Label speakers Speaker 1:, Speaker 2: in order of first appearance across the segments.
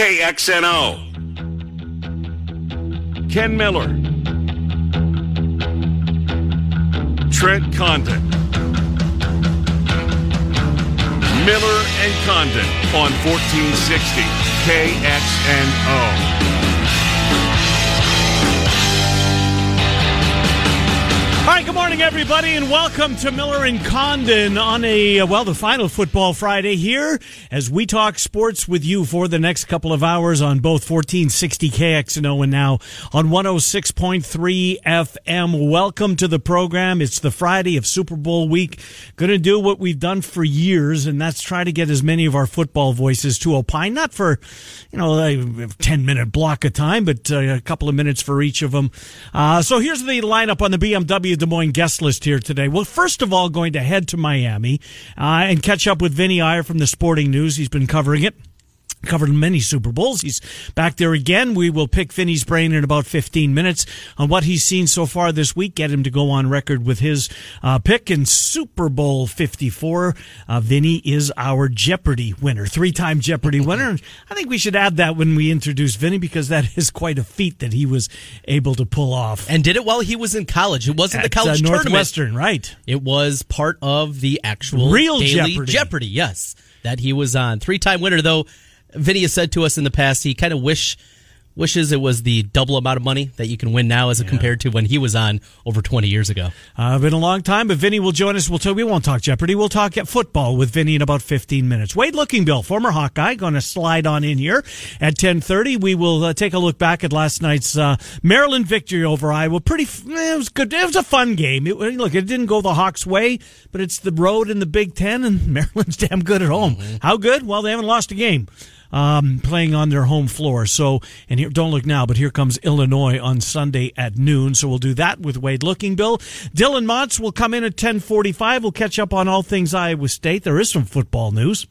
Speaker 1: KXNO. Ken Miller. Trent Condon. Miller and Condon on 1460 KXNO.
Speaker 2: Right, good morning, everybody, and welcome to Miller and Condon on a, well, the final football Friday here as we talk sports with you for the next couple of hours on both 1460 KXNO and now on 106.3 FM. Welcome to the program. It's the Friday of Super Bowl week. Going to do what we've done for years, and that's try to get as many of our football voices to opine, not for, you know, a 10 minute block of time, but uh, a couple of minutes for each of them. Uh, so here's the lineup on the BMW Des Moines guest list here today. Well, first of all, going to head to Miami uh, and catch up with Vinny Iyer from the Sporting News. He's been covering it covered many Super Bowls. He's back there again. We will pick Vinny's brain in about 15 minutes on what he's seen so far this week, get him to go on record with his uh, pick in Super Bowl 54. Uh, Vinny is our Jeopardy winner, three-time Jeopardy winner. I think we should add that when we introduce Vinny because that is quite a feat that he was able to pull off.
Speaker 3: And did it while he was in college. It wasn't
Speaker 2: At,
Speaker 3: the college
Speaker 2: uh,
Speaker 3: tournament.
Speaker 2: Northwestern, right.
Speaker 3: It was part of the actual
Speaker 2: Real Jeopardy.
Speaker 3: Jeopardy, yes, that he was on. Three-time winner, though. Vinny has said to us in the past he kind of wish wishes it was the double amount of money that you can win now as compared to when he was on over 20 years ago.
Speaker 2: Uh, been a long time, but Vinny will join us. We'll tell, we won't talk Jeopardy. We'll talk at football with Vinny in about 15 minutes. Wade Lookingbill, former Hawkeye, going to slide on in here at 10:30. We will uh, take a look back at last night's uh, Maryland victory over Iowa. Pretty, eh, it was good. It was a fun game. It, look, it didn't go the Hawks' way, but it's the road in the Big Ten, and Maryland's damn good at home. How good? Well, they haven't lost a game um, playing on their home floor. So, and here, don't look now, but here comes Illinois on Sunday at noon. So we'll do that with Wade Lookingbill. Dylan Montz will come in at 1045. We'll catch up on all things Iowa State. There is some football news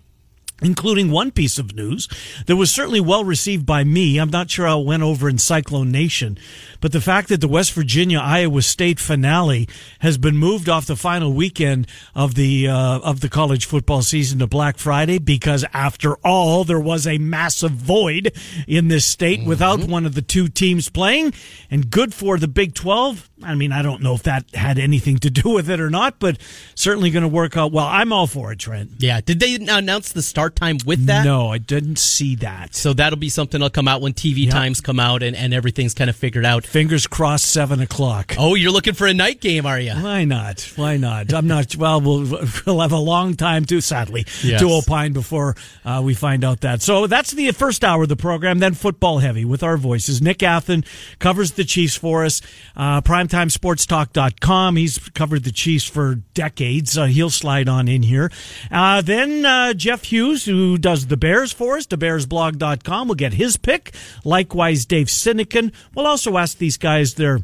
Speaker 2: including one piece of news that was certainly well received by me. I'm not sure how it went over in Cyclone Nation, but the fact that the West Virginia Iowa State finale has been moved off the final weekend of the uh, of the college football season to Black Friday because after all there was a massive void in this state without one of the two teams playing and good for the Big 12. I mean, I don't know if that had anything to do with it or not, but certainly going to work out well. I'm all for it, Trent.
Speaker 3: Yeah. Did they announce the start time with that?
Speaker 2: No, I didn't see that.
Speaker 3: So that'll be something that'll come out when TV
Speaker 2: Yep.
Speaker 3: times come out and, and everything's kind of figured out.
Speaker 2: Fingers crossed, seven o'clock.
Speaker 3: Oh, you're looking for a night game, are you?
Speaker 2: Why not? Why not? I'm not. Well, we'll, we'll have a long time to, sadly,
Speaker 3: Yes.
Speaker 2: to opine before uh, we find out that. So that's the first hour of the program. Then football heavy with our voices. Nick Athan covers the Chiefs for us. Uh, PrimetimeSportsTalk.com. He's covered the Chiefs for decades. Uh, he'll slide on in here. Uh, then uh, Jeff Hughes, who does the Bears for us, thebearsblog.com, will get his pick. Likewise, Dave Sinekin. We'll also ask these guys their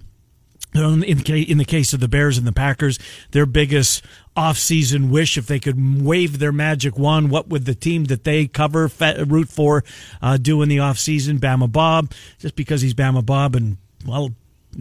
Speaker 2: in the, ca- in the case of the Bears and the Packers, their biggest off-season wish, if they could wave their magic wand, what would the team that they cover, root for, uh, do in the off-season? Bama Bob, just because he's Bama Bob and, well,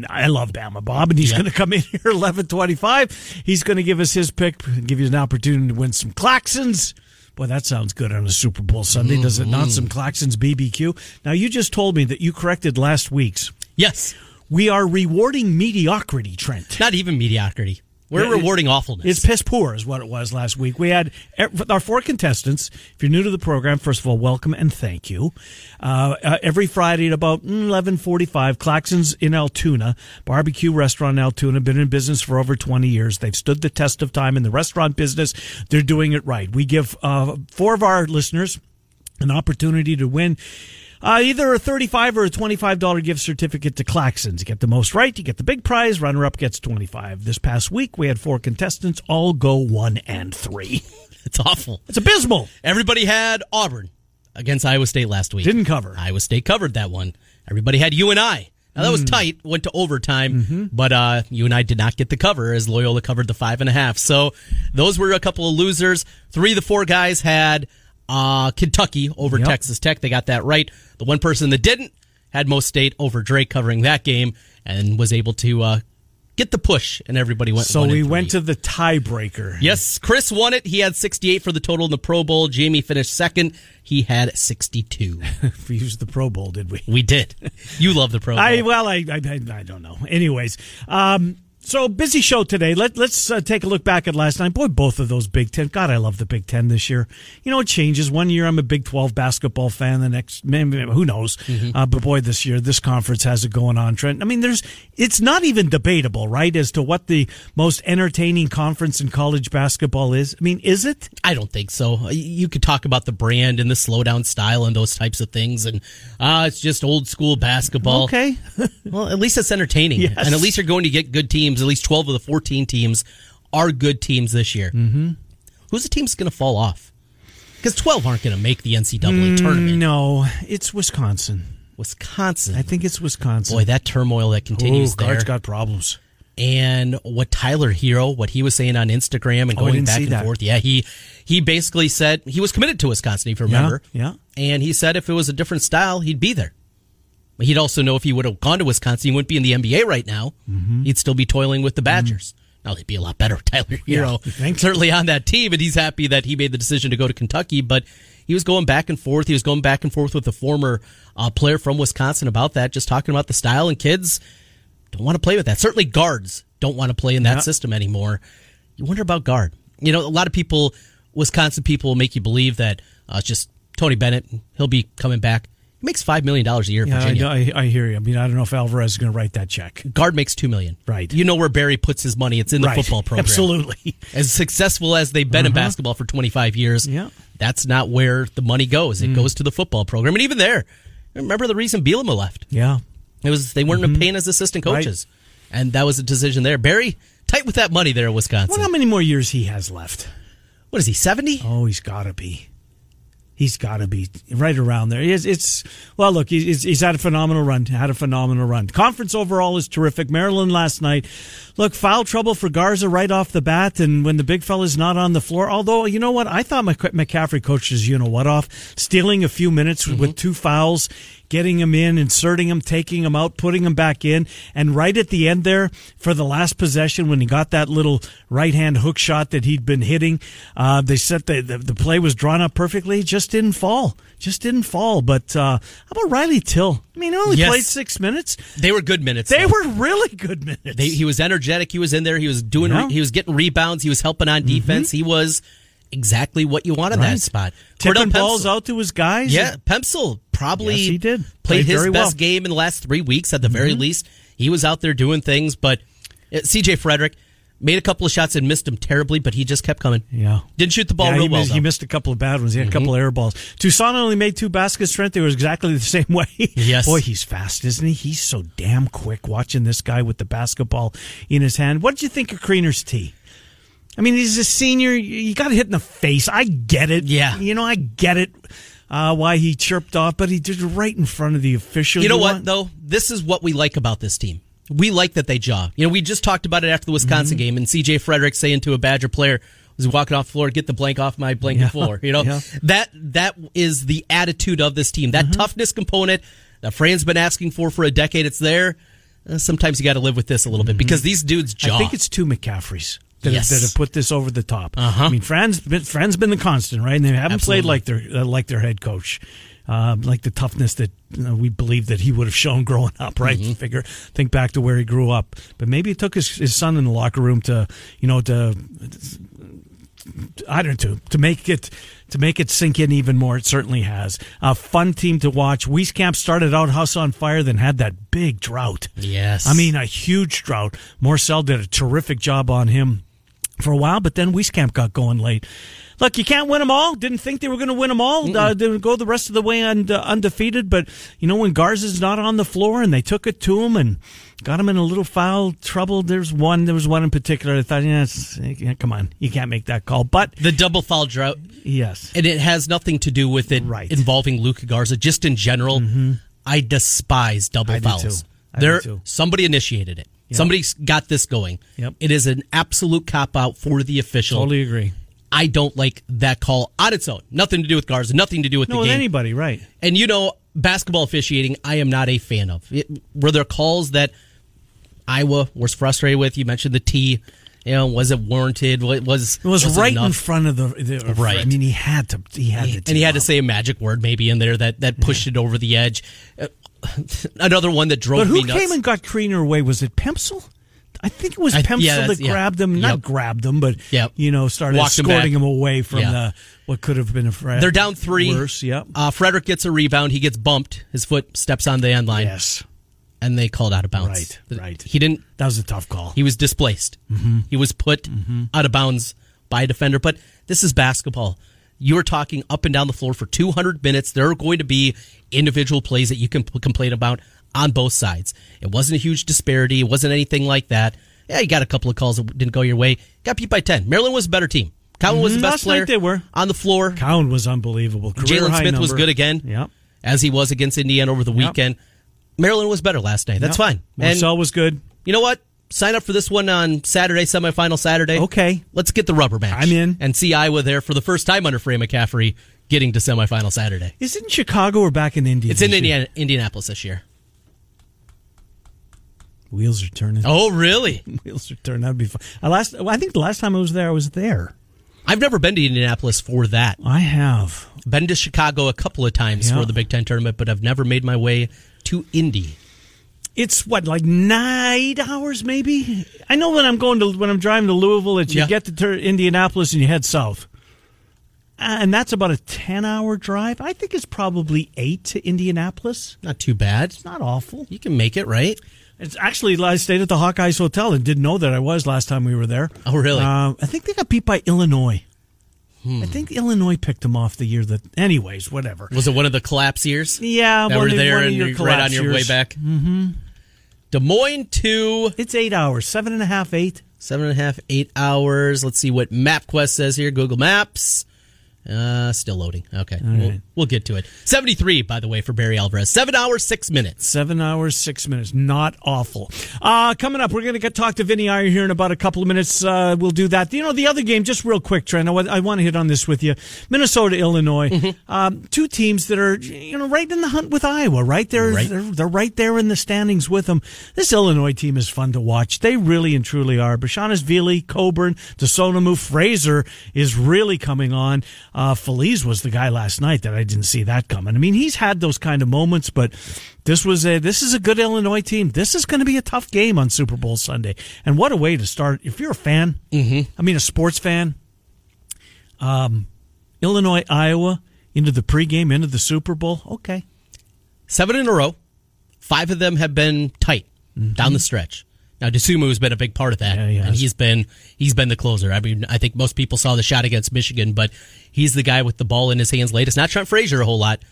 Speaker 2: I love Bama Bob, and he's
Speaker 3: Yeah.
Speaker 2: going to come in here eleven twenty-five. He's going to give us his pick, and give you an opportunity to win some Claxons. Boy, that sounds good on a Super Bowl Sunday, does it not? Some mm-hmm. Claxons BBQ. Now, you just told me that you corrected last week's.
Speaker 3: Yes.
Speaker 2: We are rewarding mediocrity, Trent.
Speaker 3: Not even mediocrity. We're
Speaker 2: it-
Speaker 3: rewarding awfulness.
Speaker 2: It's piss poor, is what it was last week. We had our four contestants. If you're new to the program, first of all, welcome and thank you. Uh, uh, every Friday at about mm, eleven forty-five, Claxons in Altoona, barbecue restaurant in Altoona, been in business for over twenty years. They've stood the test of time in the restaurant business. They're doing it right. We give uh, four of our listeners an opportunity to win uh, either a 35 or a $25 gift certificate to Claxons. You get the most right, you get the big prize. Runner up gets 25 This past week, we had four contestants, all go one and three.
Speaker 3: It's awful.
Speaker 2: It's abysmal.
Speaker 3: Everybody had Auburn against Iowa State last week.
Speaker 2: Didn't cover.
Speaker 3: Iowa State covered that one. Everybody had UNI. Now that was tight, went to overtime, but uh, UNI did not get the cover as Loyola covered the five and a half. So those were a couple of losers. Three of the four guys had uh, Kentucky over
Speaker 2: Yep.
Speaker 3: Texas Tech. They got that right. The one person that didn't had Most State over Drake covering that game and was able to uh, get the push, and everybody went.
Speaker 2: So we went to the tiebreaker.
Speaker 3: Yes, Chris won it. He had 68 for the total in the Pro Bowl. Jamie finished second. He had 62.
Speaker 2: We used the Pro Bowl, did we?
Speaker 3: we did. You love the Pro Bowl.
Speaker 2: I well, I I, I don't know. Anyways, um, so busy show today. Let let's uh, take a look back at last night. Boy, both of those Big Ten. God, I love the Big Ten this year. You know, it changes. One year I'm a Big Twelve basketball fan. The next, maybe, who knows? Uh, but boy, this year this conference has it going on. Trent. I mean, there's it's not even debatable, right, as to what the most entertaining conference in college basketball is. I mean, is it?
Speaker 3: I don't think so. You could talk about the brand and the slowdown style and those types of things, and uh, it's just old school basketball.
Speaker 2: Okay.
Speaker 3: Well, at least it's entertaining,
Speaker 2: Yes.
Speaker 3: and at least you're going to get good teams. At least 12 of the 14 teams are good teams this year. Mm-hmm. Who's the team's going to fall off? Because 12 aren't going to make the NCAA tournament.
Speaker 2: no, it's Wisconsin.
Speaker 3: Wisconsin.
Speaker 2: I think it's Wisconsin.
Speaker 3: Boy, that turmoil that continues
Speaker 2: Ooh,
Speaker 3: there.
Speaker 2: Gard's got problems.
Speaker 3: and what Tyler Herro, what he was saying on Instagram and
Speaker 2: Oh,
Speaker 3: going
Speaker 2: didn't
Speaker 3: back and
Speaker 2: that.
Speaker 3: forth. Yeah, he he basically said he was committed to Wisconsin, if you remember.
Speaker 2: Yeah,
Speaker 3: And he said if it was a different style, he'd be there. He'd also know if he would have gone to Wisconsin, he wouldn't be in the NBA right now.
Speaker 2: Mm-hmm.
Speaker 3: He'd still be toiling with the Badgers. Now they'd be a lot better Tyler Herro.
Speaker 2: you think?
Speaker 3: Certainly on that team, and he's happy that he made the decision to go to Kentucky. But he was going back and forth. He was going back and forth with a former uh, player from Wisconsin about that, just talking about the style and kids don't want to play with that. Certainly guards don't want to play in that
Speaker 2: Yeah.
Speaker 3: system anymore. You wonder about Gard. You know, a lot of people, Wisconsin people, will make you believe that uh, it's just Tony Bennett. He'll be coming back. Makes five million dollars a year
Speaker 2: Yeah, I,
Speaker 3: Virginia.
Speaker 2: I, I hear you. I mean, I don't know if Alvarez is going to write that check.
Speaker 3: Gard makes two million.
Speaker 2: Right.
Speaker 3: You know where Barry puts his money. It's in the
Speaker 2: right.
Speaker 3: football program.
Speaker 2: Absolutely.
Speaker 3: As successful as they've been in uh-huh. basketball for 25 years,
Speaker 2: Yeah.
Speaker 3: that's not where the money goes. It mm. goes to the football program. And even there, remember the reason Bielema left?
Speaker 2: Yeah.
Speaker 3: It was they weren't mm-hmm. paying as assistant
Speaker 2: Right.
Speaker 3: coaches, and that was a decision there. Barry tight with that money there at Wisconsin.
Speaker 2: Wonder how many more years he has left.
Speaker 3: what is he? Seventy?
Speaker 2: Oh, he's got to be. He's got to be right around there. It's, it's well, look, he's, he's had a phenomenal run. Had a phenomenal run. Conference overall is terrific. Maryland last night, look, foul trouble for Garza right off the bat, and when the big fella's not on the floor. Although you know what, I thought McCaffrey coached his you know what off, stealing a few minutes with two fouls, getting him in, inserting him, taking him out, putting him back in, and right at the end there for the last possession when he got that little right hand hook shot that he'd been hitting, uh, they said the, the the play was drawn up perfectly, just didn't fall, just didn't fall. But uh, how about Riley Till? I mean, he only
Speaker 3: Yes.
Speaker 2: played six minutes.
Speaker 3: They were good minutes.
Speaker 2: They
Speaker 3: though.
Speaker 2: were really good minutes.
Speaker 3: They, he was energetic. He was in there. He was doing.
Speaker 2: Yeah. Mm-hmm.
Speaker 3: He was getting rebounds. He was helping on defense. He was exactly what you wanted
Speaker 2: Right.
Speaker 3: that spot.
Speaker 2: tipping
Speaker 3: Cordell
Speaker 2: balls
Speaker 3: Pemsel.
Speaker 2: out to his guys.
Speaker 3: Yeah, Pemsel probably
Speaker 2: Yes, he did.
Speaker 3: played,
Speaker 2: Played
Speaker 3: his best
Speaker 2: well. Mm-hmm.
Speaker 3: game in the last three weeks. At the very least, he was out there doing things. But uh, C.J. Frederick made a couple of shots and missed them terribly, but he just kept coming.
Speaker 2: Yeah.
Speaker 3: Didn't shoot the ball
Speaker 2: Yeah,
Speaker 3: real
Speaker 2: he,
Speaker 3: well.
Speaker 2: missed, he.
Speaker 3: Mm-hmm.
Speaker 2: missed a couple of bad ones. He had a couple of air balls. Toussaint only made two baskets. Trent, they were exactly the same way.
Speaker 3: Yes.
Speaker 2: Boy, he's fast, isn't he? He's so damn quick watching this guy with the basketball in his hand. What did you think of Kriener's tee? I mean, he's a senior. You got hit in the face. I get it.
Speaker 3: Yeah.
Speaker 2: You know, I get it. Uh, why he chirped off, but he did it right in front of the official.
Speaker 3: You know what
Speaker 2: want-
Speaker 3: though? This is what we like about this team. We like that they jaw. You know, we just talked about it after the Wisconsin
Speaker 2: Mm-hmm.
Speaker 3: game, and C.J. Frederick saying to a Badger player was walking off the floor, "Get the blank off my blanket
Speaker 2: Yeah.
Speaker 3: floor." You know
Speaker 2: Yeah.
Speaker 3: that that is the attitude of this team.
Speaker 2: Mm-hmm.
Speaker 3: That toughness component that Fran's been asking for for a decade. It's there. Uh, sometimes you got to live with this a little bit because these dudes jaw.
Speaker 2: Mm-hmm. I think it's two McCaffreys that,
Speaker 3: Yes.
Speaker 2: have, that have put this over the top.
Speaker 3: Uh-huh.
Speaker 2: I mean, Fran's been, Fran's been the constant, right? And they haven't played like their uh, like their head coach, uh, like the toughness that you know, we believe that he would have shown growing up, right?
Speaker 3: Mm-hmm.
Speaker 2: Figure, think back to where he grew up, but maybe it took his, his son in the locker room to, you know, to I don't know to to make it to make it sink in even more. It certainly has. A fun team to watch. Wieskamp started out house on fire, then had that big drought.
Speaker 3: Yes.
Speaker 2: I mean a huge drought. Morsell did a terrific job on him for a while, but then Wieskamp got going late. Look, you can't win them all. Didn't think they were going to win them all. Uh, they would go the rest of the way un- uh, undefeated. But you know when Garza's not on the floor, and they took it to him and got him in a little foul trouble. There's one. There was one in particular. I thought, yeah, it's- yeah, come on, you can't make that call. But
Speaker 3: the double foul drought.
Speaker 2: yes,
Speaker 3: and it has nothing to do with it
Speaker 2: Right. Mm-hmm.
Speaker 3: involving Luca Garza. Just in general, I despise double
Speaker 2: I do
Speaker 3: fouls.
Speaker 2: too. I do
Speaker 3: there, somebody initiated it. Somebody's got this going.
Speaker 2: Yep.
Speaker 3: It is an absolute cop out for the official.
Speaker 2: totally agree.
Speaker 3: I don't like that call on its own. Nothing to do with Garza. Nothing to do with
Speaker 2: No,
Speaker 3: the
Speaker 2: with
Speaker 3: game.
Speaker 2: anybody, right?
Speaker 3: and you know, basketball officiating, I am not a fan of. It, were there calls that Iowa was frustrated with. You mentioned the T. You know, was it warranted? Was
Speaker 2: It was,
Speaker 3: was
Speaker 2: right in front of the, the
Speaker 3: Right.
Speaker 2: I mean, he had to. He had to.
Speaker 3: and he had to say a magic word maybe in there that that pushed it over the edge. Uh, another one that drove
Speaker 2: But
Speaker 3: me
Speaker 2: who came and got Kriener away? Was it Pemsel? I think it was Pemsel
Speaker 3: yeah,
Speaker 2: that
Speaker 3: yeah.
Speaker 2: grabbed him. Not
Speaker 3: Yep.
Speaker 2: grabbed him, but
Speaker 3: Yep.
Speaker 2: you know, started
Speaker 3: Walked
Speaker 2: escorting
Speaker 3: back.
Speaker 2: him, away from
Speaker 3: Yeah.
Speaker 2: the what could have been a threat.
Speaker 3: They're down three.
Speaker 2: Worse, yep.
Speaker 3: Uh, Frederick gets a rebound. He gets bumped. His foot steps on the end line,
Speaker 2: yes,
Speaker 3: and they called out of bounds.
Speaker 2: Right, right.
Speaker 3: He didn't.
Speaker 2: that was a tough call.
Speaker 3: He was displaced.
Speaker 2: Mm-hmm.
Speaker 3: He was put out of bounds by a defender. But this is basketball. You are talking up and down the floor for 200 minutes. There are going to be individual plays that you can p- complain about on both sides. It wasn't a huge disparity. It wasn't anything like that. Yeah, you got a couple of calls that didn't go your way. Got beat by 10. Maryland was a better team. Cowan was the
Speaker 2: Mhm,
Speaker 3: best
Speaker 2: last night they were.
Speaker 3: on the floor.
Speaker 2: Cowan was unbelievable.
Speaker 3: Jalen Smith was good again.
Speaker 2: Yep.
Speaker 3: As he was against Indiana over the
Speaker 2: Yep.
Speaker 3: weekend. Maryland was better last night. That's
Speaker 2: Yep.
Speaker 3: fine. And
Speaker 2: Morsell was good.
Speaker 3: you know what? Sign up for this one on Saturday, semifinal Saturday.
Speaker 2: Okay.
Speaker 3: Let's get the rubber match.
Speaker 2: I'm in.
Speaker 3: And see Iowa there for the first time under Fran McCaffrey getting to semifinal Saturday.
Speaker 2: Is it in Chicago or back in Indiana?
Speaker 3: It's in? Indiana, Indianapolis this year.
Speaker 2: Wheels are turning.
Speaker 3: Oh, really?
Speaker 2: Wheels are turning. That'd be fun. I last. I think the last time I was there, I was there.
Speaker 3: I've never been to Indianapolis for that.
Speaker 2: I have.
Speaker 3: Been to Chicago a couple of times
Speaker 2: Yeah.
Speaker 3: for the Big Ten tournament, but I've never made my way to Indy.
Speaker 2: It's what like nine hours, maybe. I know when I'm going to when I'm driving to Louisville, that you
Speaker 3: Yeah.
Speaker 2: get to Tur- Indianapolis and you head south, Uh, and that's about a ten-hour drive. I think it's probably eight to Indianapolis.
Speaker 3: Not too bad.
Speaker 2: It's not awful.
Speaker 3: You can make it, right?
Speaker 2: It's actually I stayed at the Hawkeyes Hotel and didn't know that I was last time we were there.
Speaker 3: Oh, really?
Speaker 2: Um, I think they got beat by Illinois. I think Illinois picked them off the year that. Anyways, whatever.
Speaker 3: Was it one of the collapse years?
Speaker 2: Yeah,
Speaker 3: that
Speaker 2: one
Speaker 3: were there
Speaker 2: one of
Speaker 3: and
Speaker 2: your
Speaker 3: you're right on your way back. Mm-hmm. Des Moines to
Speaker 2: It's eight hours, seven and a half, eight.
Speaker 3: seven and a half, eight hours. Let's see what MapQuest says here. Google Maps. Uh, still loading. Okay, we'll, we'll get to it. Seventy-three, by the way, for Barry Alvarez. Seven hours, six minutes.
Speaker 2: Seven hours, six minutes. Not awful. Uh, coming up, we're going to get talk to Vinny Iyer here in about a couple of minutes. Uh, we'll do that. You know, the other game, just real quick, Trent, I, want to hit on this with you. Minnesota, Illinois,
Speaker 3: Mm-hmm.
Speaker 2: um, two teams that are, you know, right in the hunt with Iowa, right? They're,
Speaker 3: Right.
Speaker 2: they're, they're right there in the standings with them. This Illinois team is fun to watch. They really and truly are. Bashanis Vili, Cockburn, Dosunmu, Frazier is really coming on. Uh, Feliz was the guy last night that I didn't see that coming. I mean, he's had those kind of moments, but this was a this is a good Illinois team. This is going to be a tough game on Super Bowl Sunday. And what a way to start! If you're a fan, mm-hmm. I mean a sports fan, um, Illinois, Iowa into the pregame, into the Super Bowl. Okay,
Speaker 3: Seven in a row. Five of them have been tight down the stretch. Now Dosunmu has been a big part of that.
Speaker 2: Yeah, he
Speaker 3: and he's been he's been the closer. I mean, I think most people saw the shot against Michigan, but he's the guy with the ball in his hands late. It's not Trent Frazier a whole lot.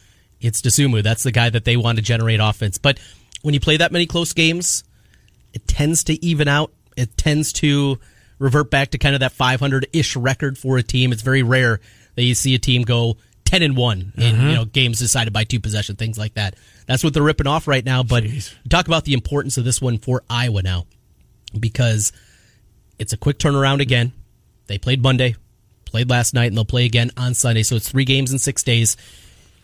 Speaker 3: It's Dosunmu. That's the guy that they want to generate offense. But when you play that many close games, it tends to even out. It tends to revert back to kind of that 500 ish record for a team. It's very rare that you see a team go 10 and one in
Speaker 2: Mm-hmm.
Speaker 3: you know games decided by two possession things like that. That's what they're ripping off right now. But talk about the importance of this one for Iowa now because it's a quick turnaround again. They played Monday, played last night, and they'll play again on Sunday. So it's three games in six days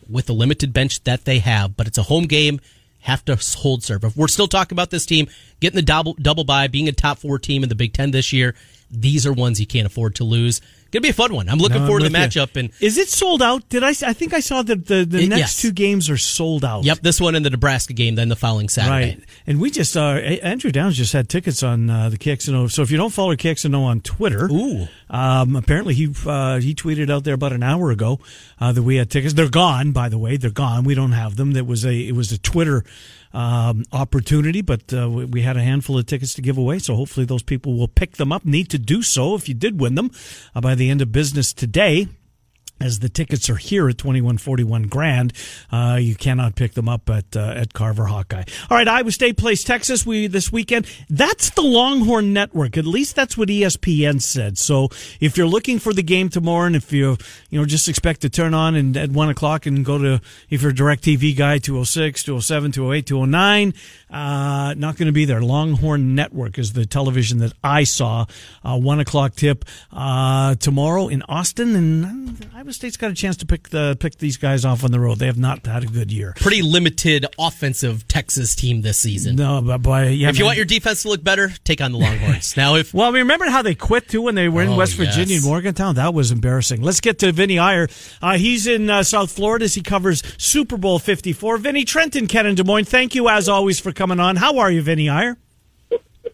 Speaker 3: with the limited bench that they have. But it's a home game. Have to hold serve. If we're still talking about this team getting the double double bye, being a top four team in the Big Ten this year, these are ones you can't afford to lose. Gonna be a fun one. I'm looking
Speaker 2: No, I'm
Speaker 3: forward to the
Speaker 2: with you.
Speaker 3: matchup. And
Speaker 2: is it sold out? Did I? I think I saw that the the
Speaker 3: It-
Speaker 2: next
Speaker 3: yes.
Speaker 2: two games are sold out.
Speaker 3: yep, this one and the Nebraska game, then the following Saturday.
Speaker 2: Right. And we just, uh, Andrew Downs just had tickets on uh, the KXNO. So if you don't follow KXNO on Twitter,
Speaker 3: Ooh.
Speaker 2: um, apparently he uh, he tweeted out there about an hour ago uh, that we had tickets. They're gone, by the way. They're gone. We don't have them. That was a it was a Twitter um, opportunity, but uh, we, we had a handful of tickets to give away. So hopefully those people will pick them up. Need to do so if you did win them uh, by the end of business today as the tickets are here at 2141 grand uh, you cannot pick them up at uh, at carver hawkeye. All right iowa state plays texas. We this weekend that's the longhorn network. At least that's what espn said. So if you're looking for the game tomorrow and if you you know just expect to turn on and at one o'clock and go to if you're a direct tv guy 206 207 208 209 uh, not going to be there longhorn network is the television that i saw uh, one o'clock tip uh, tomorrow in austin and Iowa State's got a chance to pick the pick these guys off on the road. They have not had a good year.
Speaker 3: Pretty limited offensive Texas team this season.
Speaker 2: No, but boy, yeah.
Speaker 3: if you want your defense to look better, take on the Longhorns. now, if
Speaker 2: Well, mean, remember how they quit too when they were in
Speaker 3: Oh,
Speaker 2: West Virginia
Speaker 3: yes.
Speaker 2: and Morgantown? That was embarrassing. Let's get to Vinny Iyer. Uh, he's in uh, South Florida as he covers Super Bowl 54. Vinny Trenton, Ken in Des Moines, thank you as always for coming on. How are you, Vinny Iyer?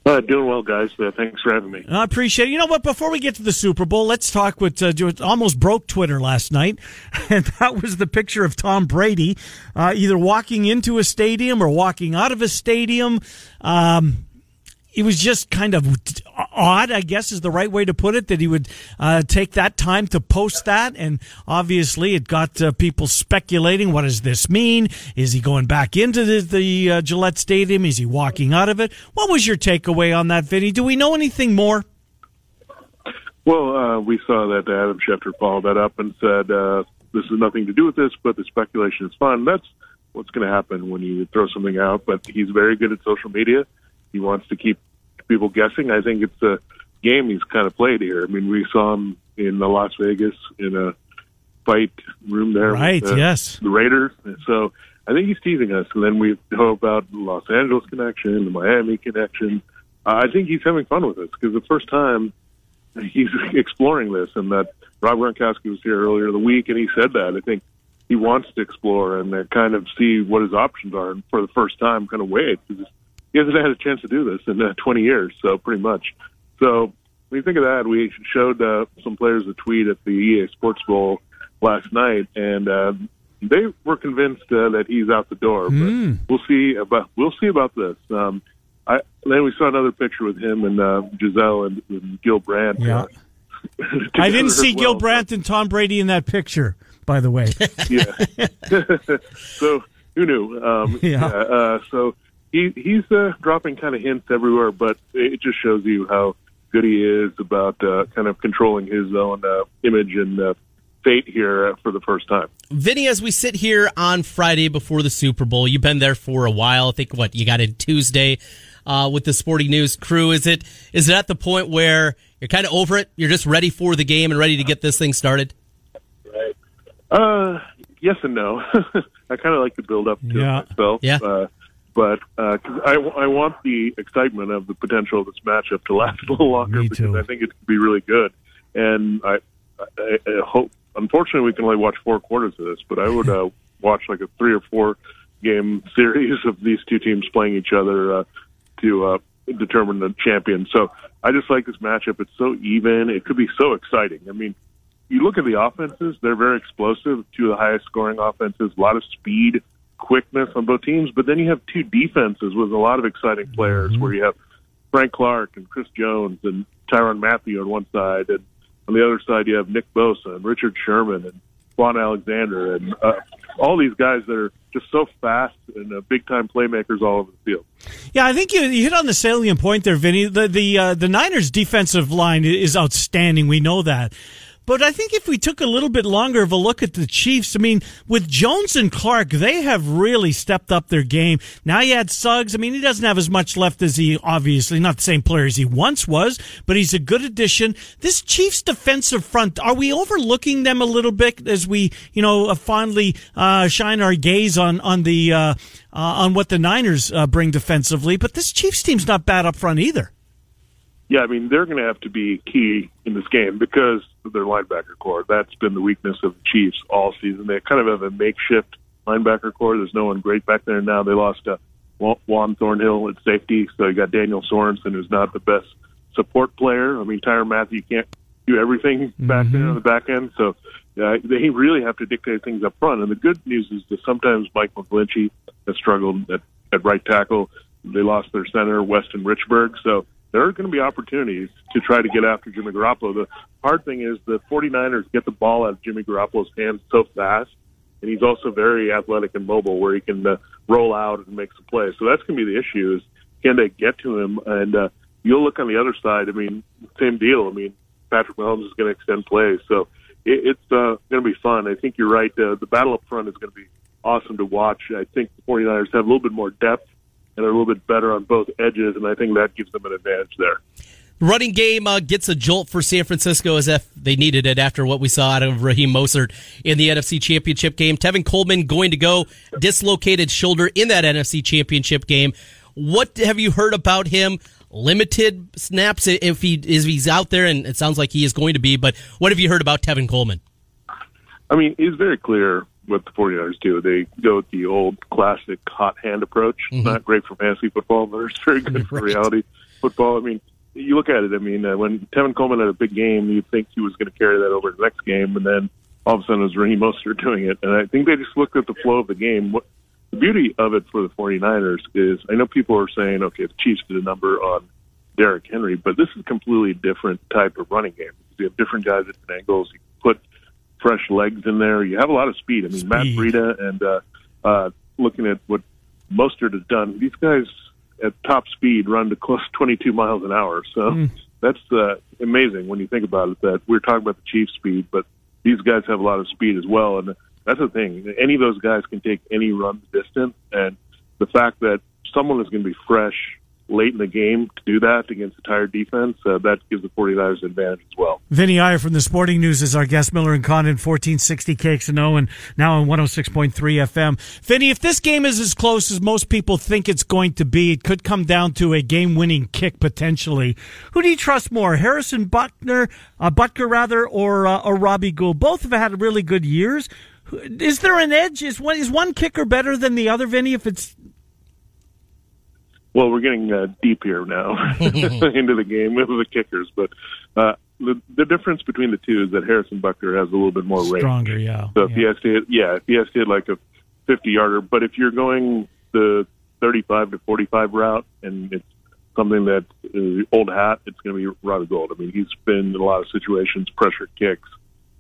Speaker 4: Uh, doing well, guys. Uh, thanks for having me.
Speaker 2: I appreciate it. You know what? Before we get to the Super Bowl, let's talk what uh, almost broke Twitter last night, and that was the picture of Tom Brady uh, either walking into a stadium or walking out of a stadium. Um, it was just kind of odd, I guess is the right way to put it, that he would uh, take that time to post that. And obviously, it got uh, people speculating what does this mean? Is he going back into the, the uh, Gillette Stadium? Is he walking out of it? What was your takeaway on that, Vinny? Do we know anything more?
Speaker 4: Well, uh, we saw that Adam Schefter followed that up and said, uh, this has nothing to do with this, but the speculation is fun. That's what's going to happen when you throw something out. But he's very good at social media. He wants to keep people guessing. I think it's a game he's kind of played here. I mean, we saw him in the Las Vegas in a fight room there.
Speaker 2: Right,
Speaker 4: uh,
Speaker 2: yes.
Speaker 4: The Raiders. So I think he's teasing us. And then we know about the Los Angeles connection, the Miami connection. Uh, I think he's having fun with this because the first time he's exploring this, and that Rob Gronkowski was here earlier the week, and he said that. I think he wants to explore and kind of see what his options are, and for the first time, kind of weigh it because he hasn't had a chance to do this in uh, 20 years, so pretty much. So when you think of that, we showed uh, some players a tweet at the EA Sports Bowl last night, and uh, they were convinced uh, that he's out the door. But we'll see about we'll see about this. Um, I, then we saw another picture with him and uh, Gisele and, and Gil Brandt.
Speaker 2: Yeah.
Speaker 4: uh,
Speaker 2: I didn't see
Speaker 4: as
Speaker 2: Gil
Speaker 4: well.
Speaker 2: Brandt and Tom Brady in that picture, by the way.
Speaker 4: yeah. so who knew? Um,
Speaker 2: Yeah.
Speaker 4: Uh, so he he's uh, dropping kind of hints everywhere, but it just shows you how good he is about uh, kind of controlling his own uh, image and uh, fate here uh, for the first time.
Speaker 3: Vinny, as we sit here on Friday before the Super Bowl, you've been there for a while. I think what you got in Tuesday uh, with the Sporting News crew. Is it is it at the point where you're kind of over it? You're just ready for the game and ready to get this thing started? Right.
Speaker 4: Uh, yes and no. I kind of like to build up to
Speaker 2: Yeah.
Speaker 4: it myself.
Speaker 3: Yeah.
Speaker 4: Uh, but uh 'cause I, I want the excitement of the potential of this matchup to last a little longer
Speaker 2: Me
Speaker 4: because
Speaker 2: too.
Speaker 4: I think it could be really good. And I, I, I hope. Unfortunately, we can only watch four quarters of this, but I would uh, watch like a three or four game series of these two teams playing each other uh, to uh, determine the champion. So I just like this matchup. It's so even. It could be so exciting. I mean, you look at the offenses, they're very explosive, two of the highest scoring offenses, a lot of speed, quickness on both teams. But then you have two defenses with a lot of exciting players where you have Frank Clark and Chris Jones and Tyrann Mathieu on one side, and on the other side you have Nick Bosa and Richard Sherman and Kwon Alexander and uh, all these guys that are just so fast and uh, big time playmakers all over the field.
Speaker 2: Yeah, I think you, you hit on the salient point there, Vinny. The the uh, the Niners' defensive line is outstanding. We know that. But I think if we took a little bit longer of a look at the Chiefs, I mean, with Jones and Clark, they have really stepped up their game. Now you had Suggs. I mean, he doesn't have as much left as he obviously not the same player as he once was, but he's a good addition. This Chiefs defensive front, are we overlooking them a little bit as we, you know, uh, fondly uh, shine our gaze on on the uh, uh, on what the Niners uh, bring defensively? But this Chiefs team's not bad up front either.
Speaker 4: Yeah, I mean they're going to have to be key in this game because of their linebacker core. That's been the weakness of the Chiefs all season. They kind of have a makeshift linebacker core. There's no one great back there now. They lost uh, Juan Thornhill at safety, so you got Daniel Sorensen, who's not the best support player. I mean Tyrann Mathieu can't do everything back there on the back end, so uh, they really have to dictate things up front. And the good news is that sometimes Mike McGlinchey has struggled at, at right tackle. They lost their center, Weston Richburg, so there are going to be opportunities to try to get after Jimmy Garoppolo. The hard thing is the 49ers get the ball out of Jimmy Garoppolo's hands so fast, and he's also very athletic and mobile where he can uh, roll out and make some plays. So that's going to be the issue is can they get to him? And uh, you'll look on the other side. I mean, same deal. I mean, Patrick Mahomes is going to extend plays. So it, it's uh, going to be fun. I think you're right. Uh, the battle up front is going to be awesome to watch. I think the 49ers have a little bit more depth and are a little bit better on both edges, and I think that gives them an advantage there.
Speaker 3: Running game uh, gets a jolt for San Francisco as if they needed it after what we saw out of Raheem Mostert in the NFC Championship game. Tevin Coleman going to go dislocated shoulder in that NFC Championship game. What have you heard about him? Limited snaps if he is he's out there, and it sounds like he is going to be. But what have you heard about Tevin Coleman?
Speaker 4: I mean, it's very clear what the 49ers do. They go with the old classic hot hand approach.
Speaker 3: Mm-hmm.
Speaker 4: Not great for fantasy football, but it's very good for
Speaker 3: Right.
Speaker 4: reality football. I mean, you look at it. I mean, uh, when Tevin Coleman had a big game, you'd think he was going to carry that over to the next game, and then all of a sudden it was Raheem Mostert doing it. And I think they just looked at the flow of the game. What the beauty of it for the 49ers is, I know people are saying, okay, the Chiefs did a number on Derrick Henry, but this is a completely different type of running game. You have different guys at different angles. You fresh legs in there. You have a lot of speed. I mean, Matt Breida and uh, uh, looking at what Mostert has done, these guys at top speed run to close 22 miles an hour. So that's uh, amazing when you think about it. That we're talking about the Chiefs' speed, but these guys have a lot of speed as well. And that's the thing. Any of those guys can take any run distance, and the fact that someone is going to be fresh late in the game to do that against a tired defense, uh, that gives the 49ers an advantage as well.
Speaker 2: Vinny Iyer from the Sporting News is our guest. Miller and Condon, 1460 KXNO, and now on 106.3 FM. Vinny, if this game is as close as most people think it's going to be, it could come down to a game-winning kick potentially. Who do you trust more, Harrison Buckner, uh, Butker rather, or uh, or Robbie Gould? Both have had really good years. Is there an edge? Is one is one kicker better than the other, Vinny? If it's
Speaker 4: Well, we're getting uh, deep here now into the game with the kickers, but uh, the the difference between the two is that Harrison Butker has a little bit more range.
Speaker 2: stronger, yeah.
Speaker 4: So if
Speaker 2: yeah.
Speaker 4: he has to hit, yeah, if he has to hit like a 50 yarder, but if you're going the 35 to 45 route and it's something that uh, old hat, it's going to be Robbie Gould. I mean, he's been in a lot of situations, pressure kicks,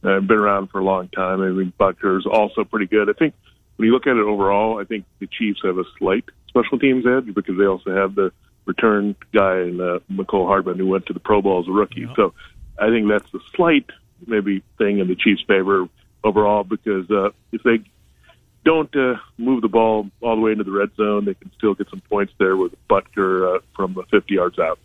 Speaker 4: uh, been around for a long time. I mean, Butker's also pretty good. I think when you look at it overall, I think the Chiefs have a slight special teams edge because they also have the return guy in uh, Mecole Hardman who went to the Pro Bowl as a rookie. So I think that's the slight maybe thing in the Chiefs' favor overall because uh, if they don't uh, move the ball all the way into the red zone, they can still get some points there with Butker uh, from uh, 50 yards out.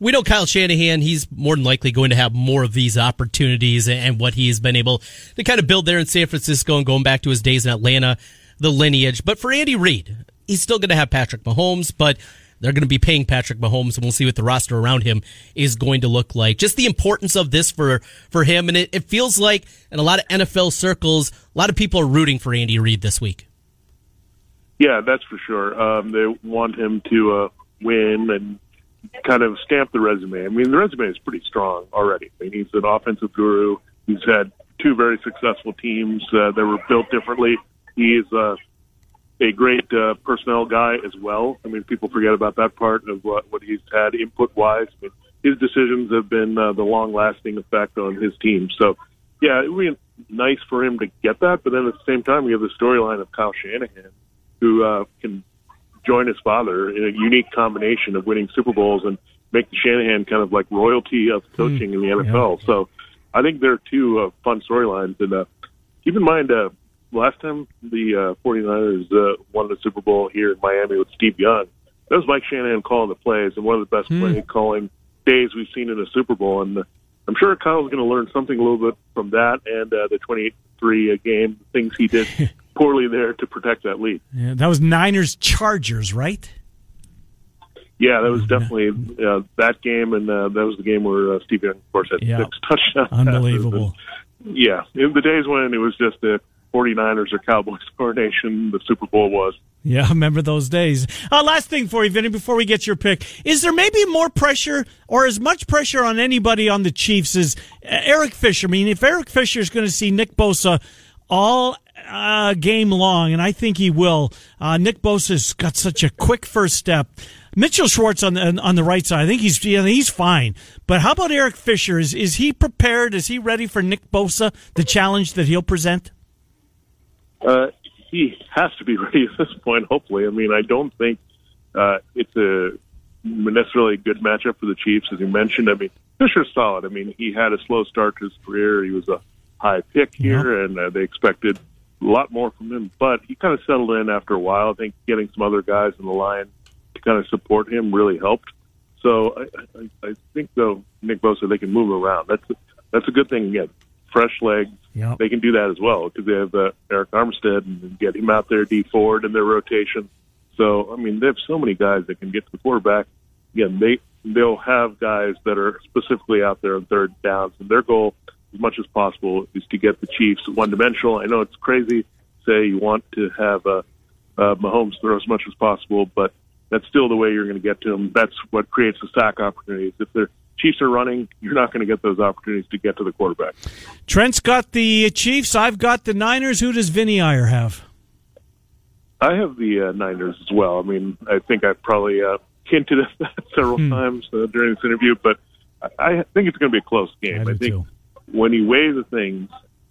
Speaker 3: We know Kyle Shanahan, he's more than likely going to have more of these opportunities and what he has been able to kind of build there in San Francisco and going back to his days in Atlanta, the lineage. But for Andy Reid, he's still going to have Patrick Mahomes, but they're going to be paying Patrick Mahomes, and we'll see what the roster around him is going to look like. Just the importance of this for, for him, and it, it feels like in a lot of NFL circles, a lot of people are rooting for Andy Reid this week.
Speaker 4: Yeah, that's for sure. Um, they want him to uh, win and kind of stamp the resume. I mean, the resume is pretty strong already. I mean, he's an offensive guru. He's had two very successful teams uh, that were built differently. He is uh, a great uh, personnel guy as well. I mean, people forget about that part of what, what he's had input wise. I mean, his decisions have been uh, the long lasting effect on his team. So, yeah, it would be nice for him to get that. But then at the same time, you have the storyline of Kyle Shanahan, who uh, can join his father in a unique combination of winning Super Bowls and make the Shanahan kind of like royalty of coaching in the NFL. So I think they're two uh, fun storylines. And uh, keep in mind, uh, last time the uh, 49ers uh, won the Super Bowl here in Miami with Steve Young, that was Mike Shanahan calling the plays and one of the best play calling days we've seen in a Super Bowl. And uh, I'm sure Kyle's going to learn something a little bit from that and uh, the 23 game, things he did poorly there to protect that lead.
Speaker 2: Yeah, that was Niners Chargers, right?
Speaker 4: Yeah, that was definitely uh, that game, and uh, that was the game where uh, Steve Young, of course, had
Speaker 2: Yeah.
Speaker 4: six touchdowns.
Speaker 2: Unbelievable.
Speaker 4: And, yeah, in the days when it was just the 49ers or Cowboys coronation, the Super Bowl was.
Speaker 2: Yeah, I remember those days. Uh, last thing for you, Vinny, before we get your pick. Is there maybe more pressure or as much pressure on anybody on the Chiefs as uh, Eric Fisher? I mean, if Eric Fisher is going to see Nick Bosa all uh, game long, and I think he will, uh, Nick Bosa's got such a quick first step. Mitchell Schwartz on the on the right side, I think he's he's fine. But how about Eric Fisher? Is is he prepared? Is he ready for Nick Bosa, the challenge that he'll present?
Speaker 4: Uh, he has to be ready at this point, hopefully. I mean, I don't think uh, it's a necessarily a good matchup for the Chiefs, as you mentioned. I mean, Fisher's solid. I mean, he had a slow start to his career. He was a high pick here, and uh, they expected a lot more from him. But he kind of settled in after a while. I think getting some other guys in the line to kind of support him really helped. So I, I, I think though Nick Bosa they can move around. That's that's a good thing. Again, fresh legs.
Speaker 2: Yep.
Speaker 4: They can do that as well because they have uh, Arik Armstead and get him out there, Dee Ford in their rotation. So I mean, they have so many guys that can get to the quarterback. Again, they they'll have guys that are specifically out there on third downs, and their goal, as much as possible, is to get the Chiefs one dimensional. I know it's crazy say you want to have uh, uh, Mahomes throw as much as possible, but that's still the way you're going to get to them. That's what creates the sack opportunities. If the Chiefs are running, you're not going to get those opportunities to get to the quarterback.
Speaker 2: Trent's got the Chiefs. I've got the Niners. Who does Vinny Iyer have?
Speaker 4: I have the uh, Niners as well. I mean, I think I probably uh, hinted at that several
Speaker 2: Hmm.
Speaker 4: times uh, during this interview, but I, I think it's going to be a close game.
Speaker 2: I
Speaker 4: I think
Speaker 2: too.
Speaker 4: when you weigh the things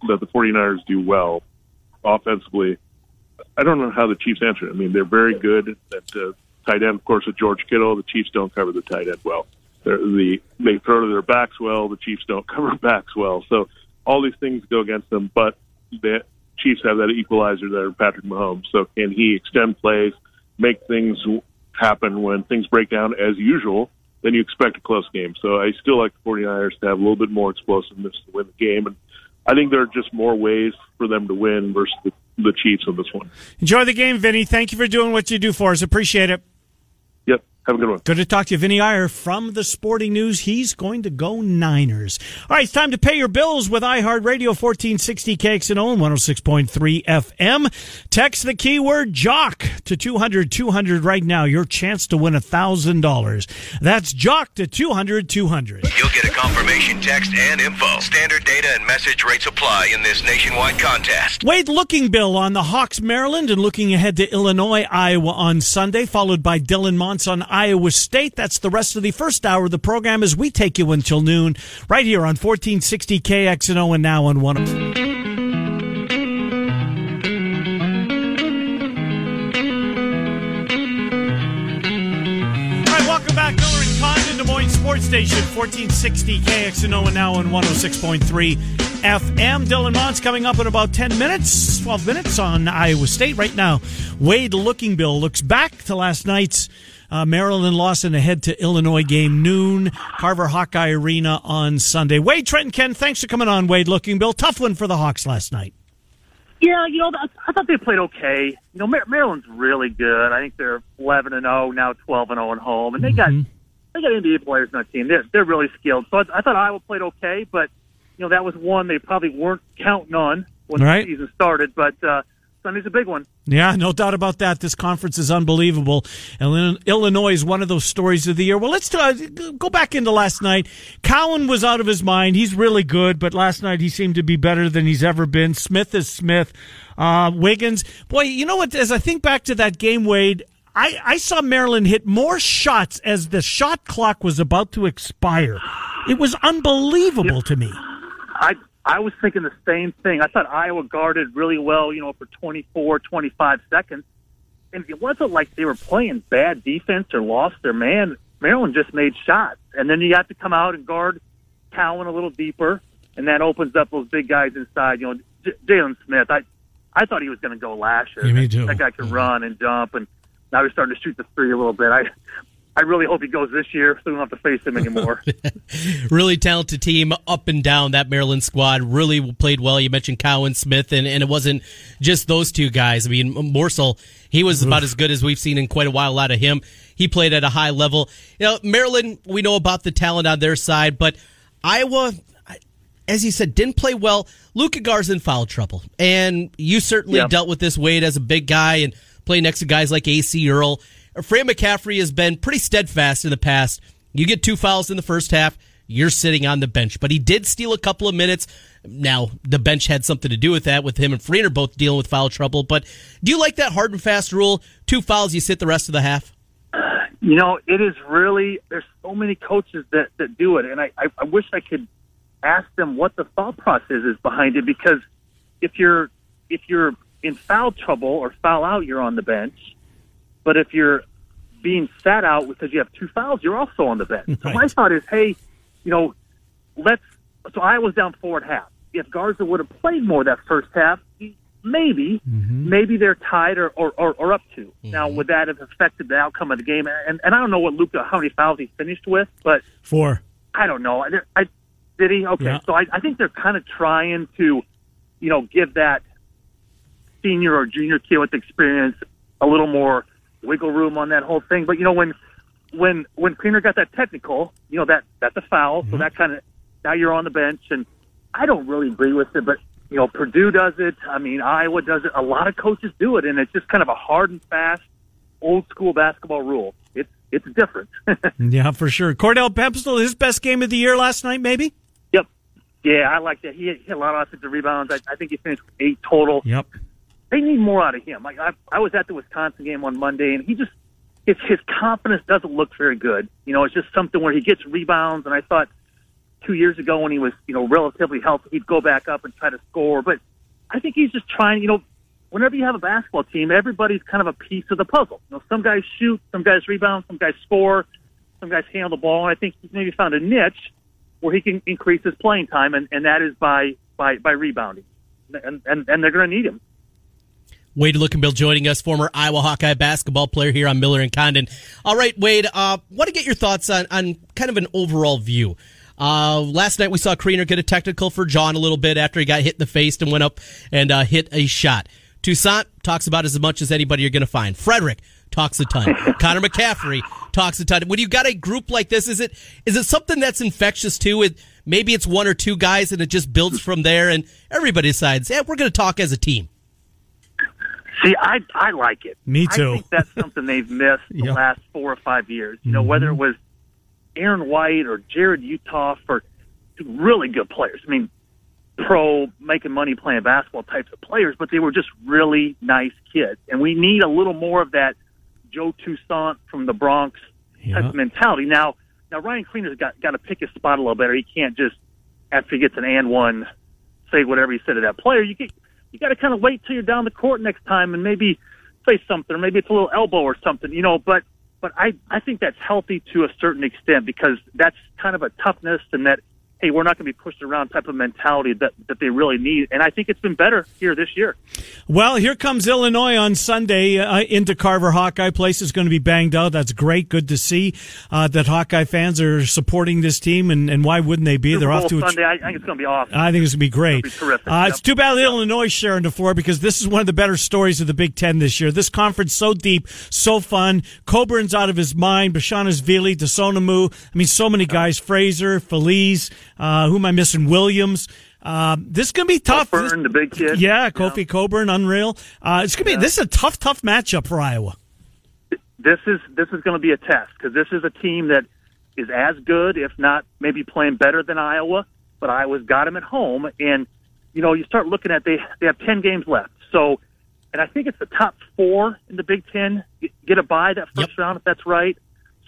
Speaker 4: that the 49ers do well offensively, I don't know how the Chiefs answer it. I mean, they're very good at uh, tight end, of course, with George Kittle. The Chiefs don't cover the tight end well. They're, the to their backs well. The Chiefs don't cover backs well. So all these things go against them. But the Chiefs have that equalizer there, Patrick Mahomes. So can he extend plays, make things happen when things break down as usual? Then you expect a close game. So I still like the 49ers to have a little bit more explosiveness to win the game. And I think there are just more ways for them to win versus the, the Chiefs on this one.
Speaker 2: Enjoy the game, Vinny. Thank you for doing what you do for us. Appreciate it.
Speaker 4: Yep. Have a good one.
Speaker 2: Good to talk to you, Vinny Iyer from the Sporting News. He's going to go Niners. All right, it's time to pay your bills with iHeartRadio 1460 KXNO and 106.3 FM. Text the keyword JOCK to 200 200 right now. Your chance to win $1,000. That's JOCK to 200 200.
Speaker 5: You'll get a confirmation text and info. Standard data and message rates apply in this nationwide contest.
Speaker 2: Wade Lookingbill on the Hawks, Maryland, and looking ahead to Illinois, Iowa on Sunday, followed by Dylan Montz on Iowa State. That's the rest of the first hour of the program as we take you until noon, right here on 1460 KXNO and now on one. Sports Station, 1460 KXNO and now on 106.3 FM. Dylan Montz coming up in about 10 minutes, 12 minutes on Iowa State. Right now, Wade Lookingbill looks back to last night's uh, Maryland loss and ahead to Illinois game noon, Carver Hawkeye Arena on Sunday. Wade, Trent, and Ken, thanks for coming on, Wade Lookingbill. Tough one for the Hawks last night.
Speaker 6: Yeah, you know, I, thought they played okay. You know, Maryland's really good. I think they're 11 and 0 now, 12 and 0 at home, and they got they got NBA players on that team. They're they're really skilled. So I, I thought Iowa played okay, but you know that was one they probably weren't counting on when
Speaker 2: Right.
Speaker 6: the season started. But uh, Sunday's a big one.
Speaker 2: Yeah, no doubt about that. This conference is unbelievable. And Illinois is one of those stories of the year. Well, let's uh, go back into last night. Cowan was out of his mind. He's really good, but last night he seemed to be better than he's ever been. Smith is Smith. Uh, Wiggins. Boy, you know what? As I think back to that game, Wade, I, I saw Maryland hit more shots as the shot clock was about to expire. It was unbelievable to me.
Speaker 6: I I was thinking the same thing. I thought Iowa guarded really well, you know, for 24, 25 seconds. And it wasn't like they were playing bad defense or lost their man. Maryland just made shots. And then you have to come out and guard Cowan a little deeper, and that opens up those big guys inside. You know, J- Jalen Smith, I I thought he was going to go last year.
Speaker 2: Yeah, me too.
Speaker 6: That guy can run and jump, and now he's starting to shoot the three a little bit. I I really hope he goes this year so we don't have to face him anymore.
Speaker 3: really talented team up and down that Maryland squad really played well. You mentioned Cowan Smith and, and it wasn't just those two guys. I mean, Morsel, he was about as good as we've seen in quite a while out of him. He played at a high level. You know, Maryland, we know about the talent on their side, but Iowa, as you said, didn't play well. Luca Gar's in foul trouble. And you certainly
Speaker 6: Yeah.
Speaker 3: dealt with this Wade as a big guy and play next to guys like Acie Earl. Fran McCaffrey has been pretty steadfast in the past. You get two fouls in the first half, you're sitting on the bench. But he did steal a couple of minutes. Now, the bench had something to do with that, with him and Kriener both dealing with foul trouble. But do you like that hard and fast rule? Two fouls, you sit the rest of the half?
Speaker 6: You know, it is really there's so many coaches that that do it, and I I, I wish I could ask them what the thought process is behind it because if you're if you're in foul trouble or foul out, you're on the bench, but if you're being sat out because you have two fouls, you're also on the bench. So my thought is, hey, you know, let's. So I was down four at half. If Garza would have played more that first half, maybe, mm-hmm. maybe they're tied or, or, or, or up 2 Now, mm-hmm. would that have affected the outcome of the game? And, and I don't know what Luca, how many fouls he finished with, but
Speaker 2: Four.
Speaker 6: I don't know. I, I did he? Okay,
Speaker 2: Yeah.
Speaker 6: so I, I think they're kind of trying to, you know, give that senior or junior kid with experience a little more wiggle room on that whole thing. But you know, when when when Kriener got that technical, you know that that's a foul. So mm-hmm. that kind of now you're on the bench, and I don't really agree with it, but. You know, Purdue does it. I mean, Iowa does it. A lot of coaches do it, and it's just kind of a hard and fast, old school basketball rule. It's it's different.
Speaker 2: Yeah, for sure. Cordell Pemsel, his best game of the year last night, maybe?
Speaker 6: Yep. Yeah, I like that. He hit a lot of offensive rebounds. I, I think he finished with eight total.
Speaker 2: Yep.
Speaker 6: They need more out of him. Like I, I was at the Wisconsin game on Monday, and he just his his confidence doesn't look very good. You know, it's just something where he gets rebounds, and I thought two years ago when he was you know relatively healthy, he'd go back up and try to score. But I think he's just trying. You know, whenever you have a basketball team, everybody's kind of a piece of the puzzle. You know, some guys shoot, some guys rebound, some guys score, some guys handle the ball. And I think he's maybe found a niche where he can increase his playing time, and, and that is by by by rebounding. And and, and they're going to need him.
Speaker 3: Wade Lookingbill joining us, former Iowa Hawkeye basketball player here on Miller and Condon. All right, Wade, uh, want to get your thoughts on, on kind of an overall view. Uh, last night we saw Kriener get a technical for John a little bit after he got hit in the face and went up and uh, hit a shot. Toussaint talks about as much as anybody you're going to find. Fredrick talks a ton. Connor McCaffrey talks a ton. When you got a group like this, is it is it something that's infectious too? It, maybe it's one or two guys and it just builds from there, and everybody decides, yeah, we're going to talk as a team.
Speaker 6: See, I I like it.
Speaker 2: Me too.
Speaker 6: I think that's something they've missed the
Speaker 2: Yep.
Speaker 6: last four or five years. You know, mm-hmm. whether it was Aaron White or Jarrod Uthoff for really good players. I mean, pro making money playing basketball types of players, but they were just really nice kids. And we need a little more of that Joe Toussaint from the Bronx type of mentality. Now, now Ryan Kriener's got got to pick his spot a little better. He can't just after he gets an and one say whatever he said to that player. You get you got to kind of wait till you're down the court next time and maybe say something, or maybe it's a little elbow or something, you know. But but I I think that's healthy to a certain extent because that's kind of a toughness and that hey we're not going to be pushed around type of mentality that that they really need. And I think it's been better here this year.
Speaker 2: Well, here comes Illinois on Sunday uh, into Carver Hawkeye. Place is going to be banged out. That's great. Good to see uh, that Hawkeye fans are supporting this team, and, and why wouldn't they be?
Speaker 6: Super
Speaker 2: They're off to a
Speaker 6: Sunday. I think it's going to be awesome.
Speaker 2: I think it's going to be great.
Speaker 6: It'll be terrific.
Speaker 2: Uh, It's too bad Illinois is sharing the floor because this is one of the better stories of the Big Ten this year. This conference so deep, so fun. Cockburn's out of his mind. Bashanas Vili, Dosunmu. I mean, so many guys. Frazier, Feliz. Uh, who am I missing? Williams. Uh, this is going to be tough. This-
Speaker 6: the big kid.
Speaker 2: yeah, Kofi Cockburn, unreal. Uh, it's gonna be. This is a tough, tough matchup for Iowa.
Speaker 6: this is this is going to be a test because this is a team that is as good, if not maybe playing better than Iowa. But Iowa's got them at home, and you know you start looking at they they have ten games left. So, and I think it's the top four in the Big Ten get- get a bye that first
Speaker 3: Yep.
Speaker 6: round if that's right.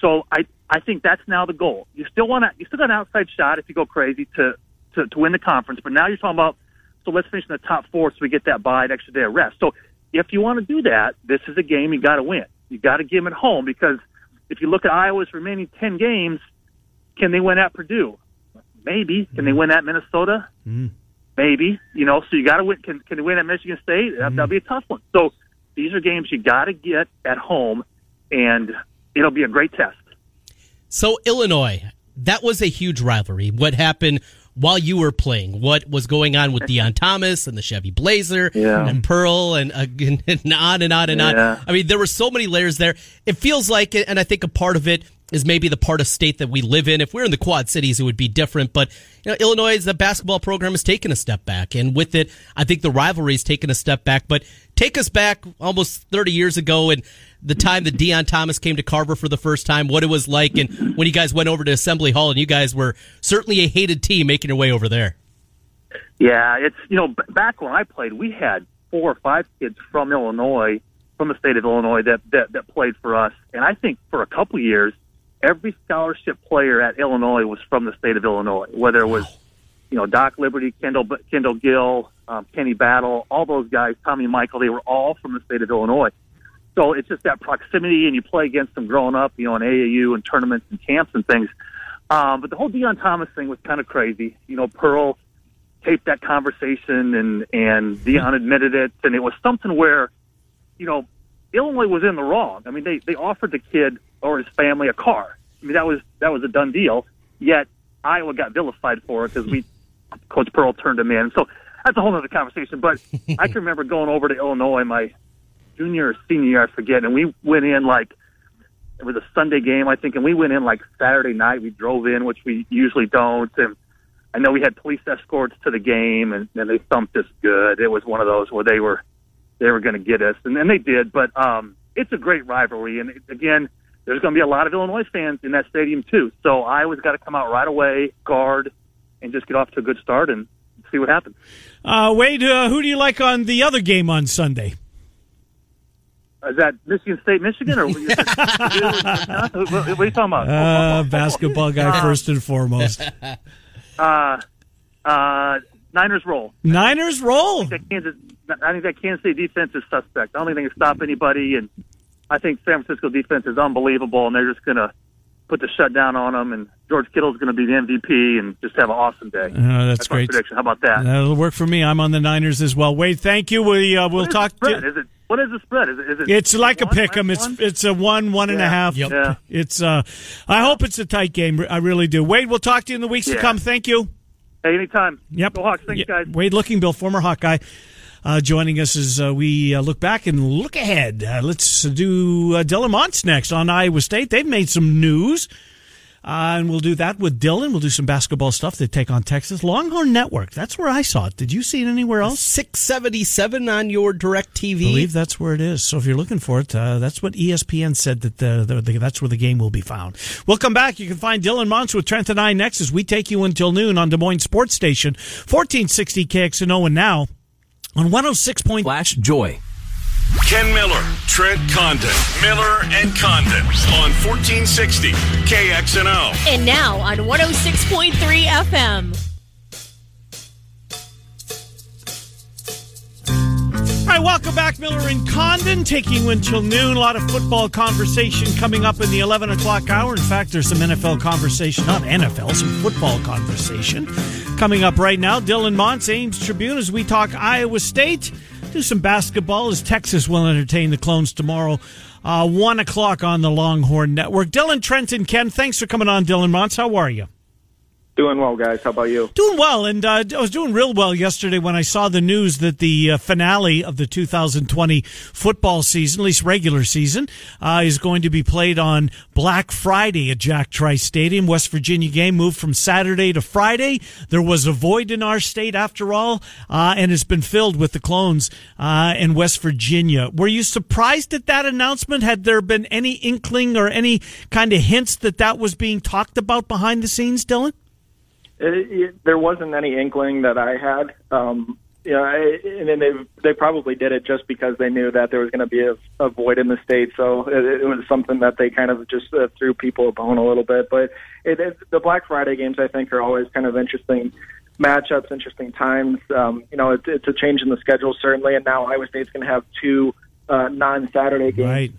Speaker 6: So I I think that's now the goal. You still want to you still got an outside shot if you go crazy to to to win the conference, but now you're talking about so let's finish in the top four so we get that bye, an extra day of rest. So if you want to do that, this is a game you got to win. You got to give them at home because if you look at Iowa's remaining 10 games, can they win at Purdue? Maybe. Can they mm. win at Minnesota? Mm. Maybe. You know, so you got to win. Can, can they win at Michigan State? That, That'll mm. be a tough one. So these are games you got to get at home, and it'll be a great test.
Speaker 3: So Illinois, that was a huge rivalry. What happened while you were playing? What was going on with Deon Thomas and the Chevy Blazer
Speaker 6: Yeah.
Speaker 3: and Pearl and, uh, and on and on and
Speaker 6: Yeah.
Speaker 3: on? I mean, there were so many layers there. It feels like, it, and I think a part of it is maybe the part of state that we live in. If we're in the Quad Cities, it would be different. But you know, Illinois, the basketball program has taken a step back, and with it, I think the rivalry's taken a step back. But take us back almost 30 years ago, and the time that Deon Thomas came to Carver for the first time, what it was like, and when you guys went over to Assembly Hall, and you guys were certainly a hated team making your way over there.
Speaker 6: Yeah, it's you know back when I played, we had four or five kids from Illinois, from the state of Illinois that that, that played for us, and I think for a couple years, every scholarship player at Illinois was from the state of Illinois, whether it was you know Doc Liberty, Kendall Kendall Gill, um, Kenny Battle, all those guys, Tommy Michael, they were all from the state of Illinois. So it's just that proximity, and you play against them growing up, you know, in AAU and tournaments and camps and things. Um, but the whole Deon Thomas thing was kind of crazy. You know, Pearl taped that conversation, and and Deon admitted it, and it was something where, you know, Illinois was in the wrong. I mean, they they offered the kid or his family a car. I mean, that was that was a done deal. Yet Iowa got vilified for it because we, Coach Pearl turned him in. So that's a whole other conversation. But I can remember going over to Illinois my junior or senior year, I forget, and we went in like it was a Sunday game, I think, and we went in like Saturday night. We drove in, which we usually don't, and I know we had police escorts to the game, and, and they thumped us good. It was one of those where they were they were going to get us, and, and they did. But um, it's a great rivalry, and again, there's going to be a lot of Illinois fans in that stadium too. So Iowa's got to come out right away, guard, and just get off to a good start and see what happens.
Speaker 2: Uh, Wade, uh, who do you like on the other game on Sunday?
Speaker 6: Is that Michigan State, Michigan, or what, what are you talking about?
Speaker 2: Uh, basketball guy first and foremost.
Speaker 6: Uh, uh, Niners roll.
Speaker 2: Niners roll.
Speaker 6: I think, that Kansas, I think that Kansas State defense is suspect. I don't think they can stop anybody, and I think San Francisco defense is unbelievable, and they're just going to put the shutdown on them. And George Kittle's going to be the MVP and just have an awesome day.
Speaker 2: Uh, that's,
Speaker 6: that's
Speaker 2: great.
Speaker 6: prediction. How about that?
Speaker 2: That'll work for me. I'm on the Niners as well. Wade, thank you. We uh, we'll talk.
Speaker 6: To, is it what is the spread? Is it? Is it
Speaker 2: it's like
Speaker 6: one,
Speaker 2: a pick 'em. It's
Speaker 6: one?
Speaker 2: it's a one one and a
Speaker 6: Yeah.
Speaker 2: half.
Speaker 3: Yep.
Speaker 6: Yeah.
Speaker 2: It's uh. I hope it's a tight game. I really do. Wade, we'll talk to you in the weeks to come. Thank you.
Speaker 6: Hey, anytime.
Speaker 2: Yep.
Speaker 6: Go Hawks. Thanks,
Speaker 2: Yeah.
Speaker 6: guys.
Speaker 2: Wade Lookingbill, former Hawkeye, uh, joining us as uh, we uh, look back and look ahead. Uh, let's do uh, Dylan Montz next on Iowa State. They've made some news. Uh, and we'll do that with Dylan. We'll do some basketball stuff. They take on Texas. Longhorn Network. That's where I saw it. Did you see it anywhere else?
Speaker 3: 677 on your direct TV.
Speaker 2: I believe that's where it is. So if you're looking for it, uh, that's what ESPN said that the, the, the, that's where the game will be found. We'll come back. You can find Dylan Montz with Trent and I next as we take you until noon on Des Moines Sports Station, 1460 KXNO, and now on 106. Point-
Speaker 7: Flash Joy.
Speaker 1: Ken Miller, Trent Condon, Miller and Condon on 1460 KXNO.
Speaker 8: And now on 106.3 FM.
Speaker 2: All right, welcome back, Miller and Condon, taking you until noon. A lot of football conversation coming up in the 11 o'clock hour. In fact, there's some NFL conversation, not NFL, some football conversation coming up right now. Dylan Montz, Ames Tribune, as we talk Iowa State. Do some basketball as Texas will entertain the Clones tomorrow. Uh, 1 o'clock on the Longhorn Network. Dylan, Trent, and Ken, thanks for coming on, Dylan Montz. How are you?
Speaker 9: Doing well, guys. How about you?
Speaker 2: Doing well, and uh, I was doing real well yesterday when I saw the news that the uh, finale of the 2020 football season, at least regular season, uh, is going to be played on Black Friday at Jack Trice Stadium. West Virginia game moved from Saturday to Friday. There was a void in our state after all, uh, and it's been filled with the clones uh, in West Virginia. Were you surprised at that announcement? Had there been any inkling or any kind of hints that that was being talked about behind the scenes, Dylan?
Speaker 9: It, it, there wasn't any inkling that I had. Um, yeah, I, and then they they probably did it just because they knew that there was going to be a, a void in the state. So it, it was something that they kind of just uh, threw people a bone a little bit. But it, it, the Black Friday games, I think, are always kind of interesting matchups, interesting times. Um, you know, it, it's a change in the schedule certainly, and now Iowa State's going to have two uh, non-Saturday games.
Speaker 2: Right.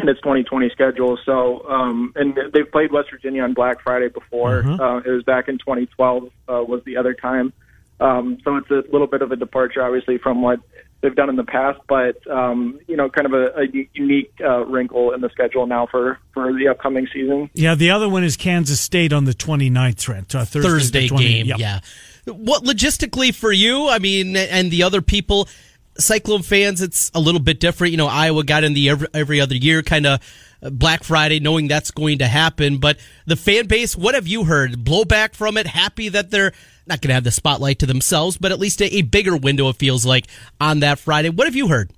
Speaker 9: In its 2020 schedule. So, um, and they've played West Virginia on Black Friday before.
Speaker 2: Uh-huh.
Speaker 9: Uh, it was back in 2012 uh, was the other time. Um, so it's a little bit of a departure, obviously, from what they've done in the past, but um, you know, kind of a unique uh, wrinkle in the schedule now for for the upcoming season.
Speaker 2: Yeah, the other one is Kansas State on the 29th, Trent. Uh, Thursday,
Speaker 3: Thursday
Speaker 2: 20
Speaker 3: game.
Speaker 2: Yep.
Speaker 3: Yeah. What logistically for you? I mean, and the other people, Cyclone fans, it's a little bit different. You know, Iowa got in the every, every other year kind of Black Friday, knowing that's going to happen. But the fan base, what have you heard? Blowback from it? Happy that they're not going to have the spotlight to themselves, but at least a, a bigger window, it feels like, on that Friday. What have you heard?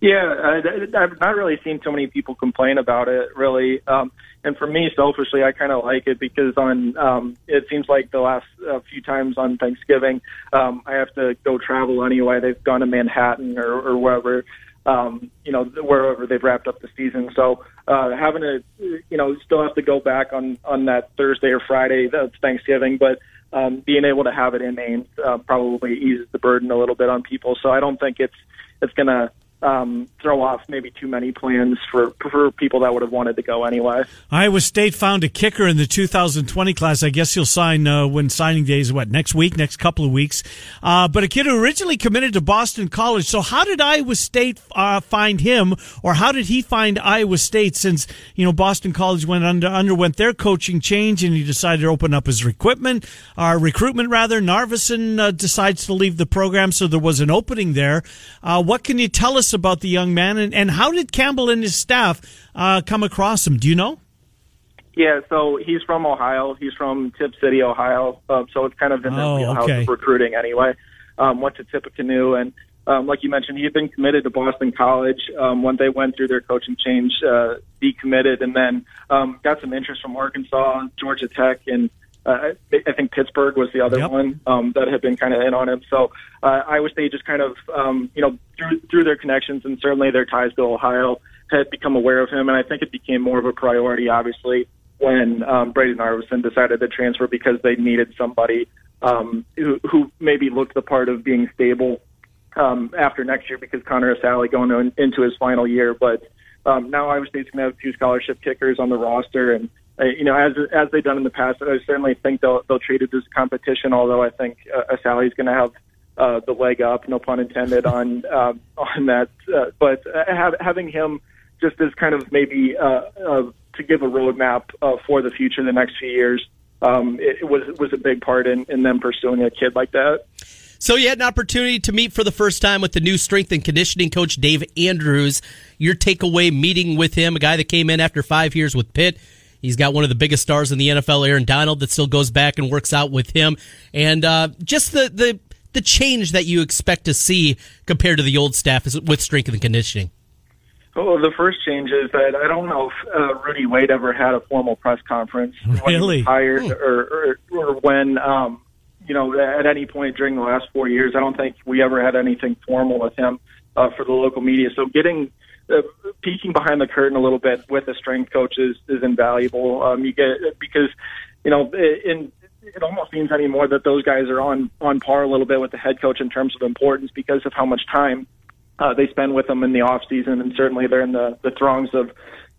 Speaker 9: Yeah, I, I've not really seen too many people complain about it, really. Um, and for me, selfishly, I kind of like it because on um, it seems like the last uh, few times on Thanksgiving, um, I have to go travel anyway. They've gone to Manhattan or, or wherever, um, you know, wherever they've wrapped up the season. So uh, having to, you know, still have to go back on on that Thursday or Friday. That's Thanksgiving, but um, being able to have it in Ames uh, probably eases the burden a little bit on people. So I don't think it's it's going to um, throw off maybe too many plans for for people that would have wanted to go anyway.
Speaker 2: Iowa State found a kicker in the 2020 class. I guess he'll sign uh, when signing day is what next week, next couple of weeks. Uh, but a kid who originally committed to Boston College. So how did Iowa State uh, find him, or how did he find Iowa State? Since you know Boston College went under underwent their coaching change, and he decided to open up his recruitment, uh, recruitment rather. Narveson uh, decides to leave the program, so there was an opening there. Uh, what can you tell us about the young man, and, and how did Campbell and his staff uh, come across him? Do you know?
Speaker 9: Yeah, so he's from Ohio. He's from Tipp City, Ohio. Um, so it's kind of in the
Speaker 2: Oh,
Speaker 9: wheelhouse
Speaker 2: okay.
Speaker 9: of recruiting anyway. Um, went to Tippecanoe, and um, like you mentioned, he had been committed to Boston College. Um, when they went through their coaching change, uh, decommitted, and then um, got some interest from Arkansas, Georgia Tech, and uh, I I think Pittsburgh was the other
Speaker 2: Yep.
Speaker 9: one um, that had been kind of in on him. So uh, Iowa State just kind of, um, you know, through, through their connections and certainly their ties to Ohio, had become aware of him, and I think it became more of a priority, obviously, when um, Brady Narveson decided to transfer because they needed somebody um, who, who maybe looked the part of being stable um, after next year because Connor Assalley going in, into his final year. But um, now Iowa State's going to have two scholarship kickers on the roster, and you know, as as they've done in the past, I certainly think they'll they'll treat it as competition. Although I think uh, Assalley's going to have uh, the leg up, no pun intended, on um, on that. Uh, but uh, have, having him just as kind of maybe uh, uh, to give a roadmap uh, for the future, the next few years. Um, it, it was was a big part in, in them pursuing a kid like that.
Speaker 3: So you had an opportunity to meet for the first time with the new strength and conditioning coach Dave Andrews. Your takeaway meeting with him, a guy that came in after five years with Pitt. He's got one of the biggest stars in the NFL, Aaron Donald, that still goes back and works out with him, and uh, just the the the change that you expect to see compared to the old staff is with strength and conditioning.
Speaker 9: Well, the first change is that I don't know if uh, Rudy Wade ever had a formal press conference when he
Speaker 2: Really?
Speaker 9: was hired, or, or or when um, you know at any point during the last four years. I don't think we ever had anything formal with him uh, for the local media. So getting uh, peeking behind the curtain a little bit with the strength coach is, is invaluable. Um, you get because you know in it almost seems anymore that those guys are on on par a little bit with the head coach in terms of importance because of how much time uh, they spend with them in the off season, and certainly they're in the, the throngs of